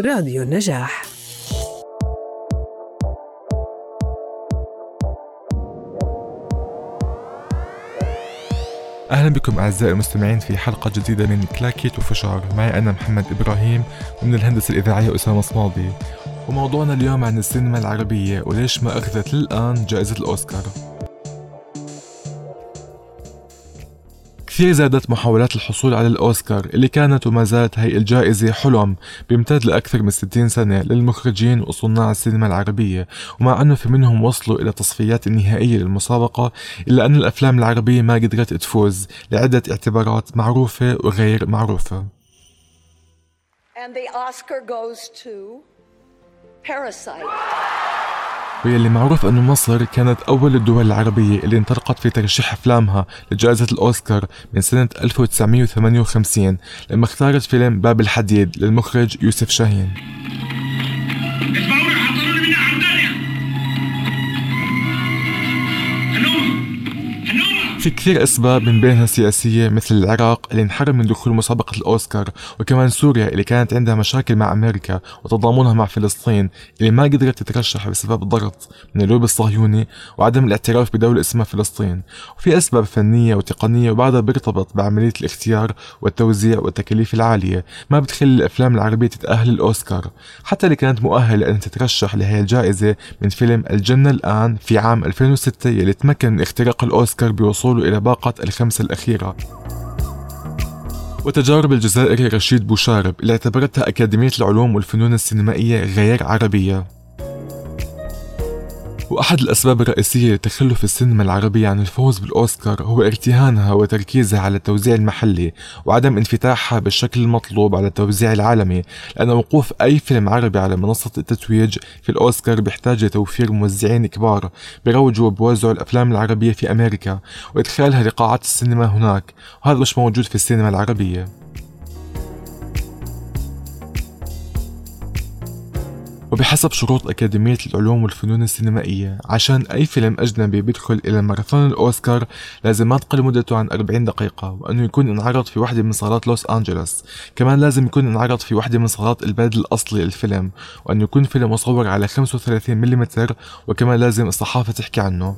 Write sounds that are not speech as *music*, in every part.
راديو النجاح. أهلا بكم أعزائي المستمعين في حلقة جديدة من كلاكيت وفشار. معي أنا محمد إبراهيم ومن الهندسة الإذاعية أسامة صمادي. وموضوعنا اليوم عن السينما العربية وليش ما أخذت للآن جائزة الأوسكار. كثير زادت محاولات الحصول على الأوسكار اللي كانت وما زالت هي الجائزة حلم بيمتد لأكثر من 60 سنة للمخرجين وصناع السينما العربية ومع أنه في منهم وصلوا إلى تصفيات النهائية للمسابقة إلا أن الأفلام العربية ما قدرت تفوز لعدة اعتبارات معروفة وغير معروفة And the Oscar goes to Parasite. واللي معروف أنه مصر كانت أول الدول العربية اللي انطلقت في ترشيح أفلامها لجائزة الأوسكار من سنة 1958 لما اختارت فيلم باب الحديد للمخرج يوسف شاهين. في كثير أسباب من بينها سياسية مثل العراق اللي انحرم من دخول مسابقة الأوسكار وكمان سوريا اللي كانت عندها مشاكل مع أمريكا وتضامنها مع فلسطين اللي ما قدرت تترشح بسبب الضغط من اللوب الصهيوني وعدم الاعتراف بدولة اسمها فلسطين. وفي أسباب فنية وتقنية وبعدها بيرتبط بعملية الاختيار والتوزيع والتكاليف العالية ما بتخلي الأفلام العربية تتأهل الأوسكار حتى اللي كانت مؤهلة أن تترشح لهي الجائزة من فيلم الجنة الآن في عام 2006 يلي تمكن من اختراق الأوسكار بوصول الوصول إلى باقة الخمسة الأخيرة. وتجارب الجزائري رشيد بوشارب اللي اعتبرتها أكاديمية العلوم والفنون السينمائية غير عربية. وأحد الأسباب الرئيسية لتخلف السينما العربية عن الفوز بالأوسكار هو ارتهانها وتركيزها على التوزيع المحلي وعدم انفتاحها بالشكل المطلوب على التوزيع العالمي لأن وقوف أي فيلم عربي على منصة التتويج في الأوسكار بيحتاج لتوفير موزعين كبار بيروجوا وبوزعوا الأفلام العربية في أمريكا وإدخالها لقاعات السينما هناك وهذا مش موجود في السينما العربية. وبحسب شروط أكاديمية العلوم والفنون السينمائية عشان أي فيلم أجنبي بيدخل إلى ماراثون الأوسكار لازم ما تقل مدته عن 40 دقيقة وأنه يكون انعرض في واحدة من صالات لوس أنجلوس. كمان لازم يكون انعرض في واحدة من صالات البلد الأصلي للفيلم وأنه يكون فيلم مصور على 35 ملم وكمان لازم الصحافة تحكي عنه.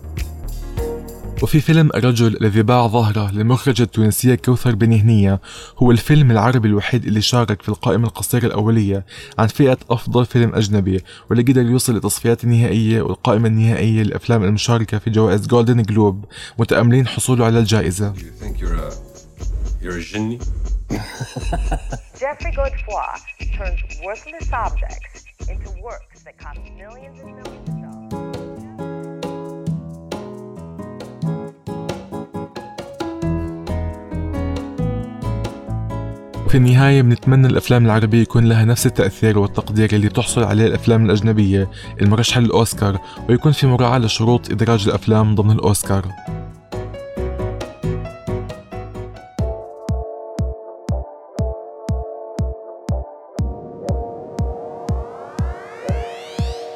وفي فيلم الرجل الذي باع ظهره للمخرجة التونسية كوثر بن هنية هو الفيلم العربي الوحيد اللي شارك في القائمة القصيرة الأولية عن فئة أفضل فيلم أجنبي واللي قدر يوصل للتصفيات النهائية والقائمة النهائية للأفلام المشاركة في جوائز جولدن جلوب متأملين حصوله على الجائزة. *laughs* Jeffrey Godefroy turns worthless objects into works that cost millions and millions. وفي النهاية بنتمنى الأفلام العربية يكون لها نفس التأثير والتقدير اللي تحصل عليه الأفلام الأجنبية المرشحة للأوسكار ويكون في مراعاة لشروط إدراج الأفلام ضمن الأوسكار.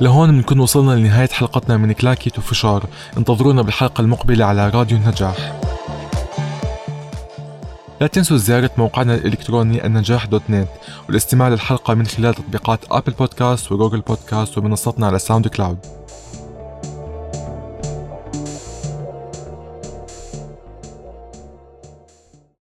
لهون بنكون وصلنا لنهاية حلقتنا من كلاكيت وفشار انتظرونا بالحلقة المقبلة على راديو النجاح. لا تنسوا زيارة موقعنا الإلكتروني النجاح dot net والاستماع للحلقة من خلال تطبيقات Apple Podcast و Google Podcast ومنصتنا على SoundCloud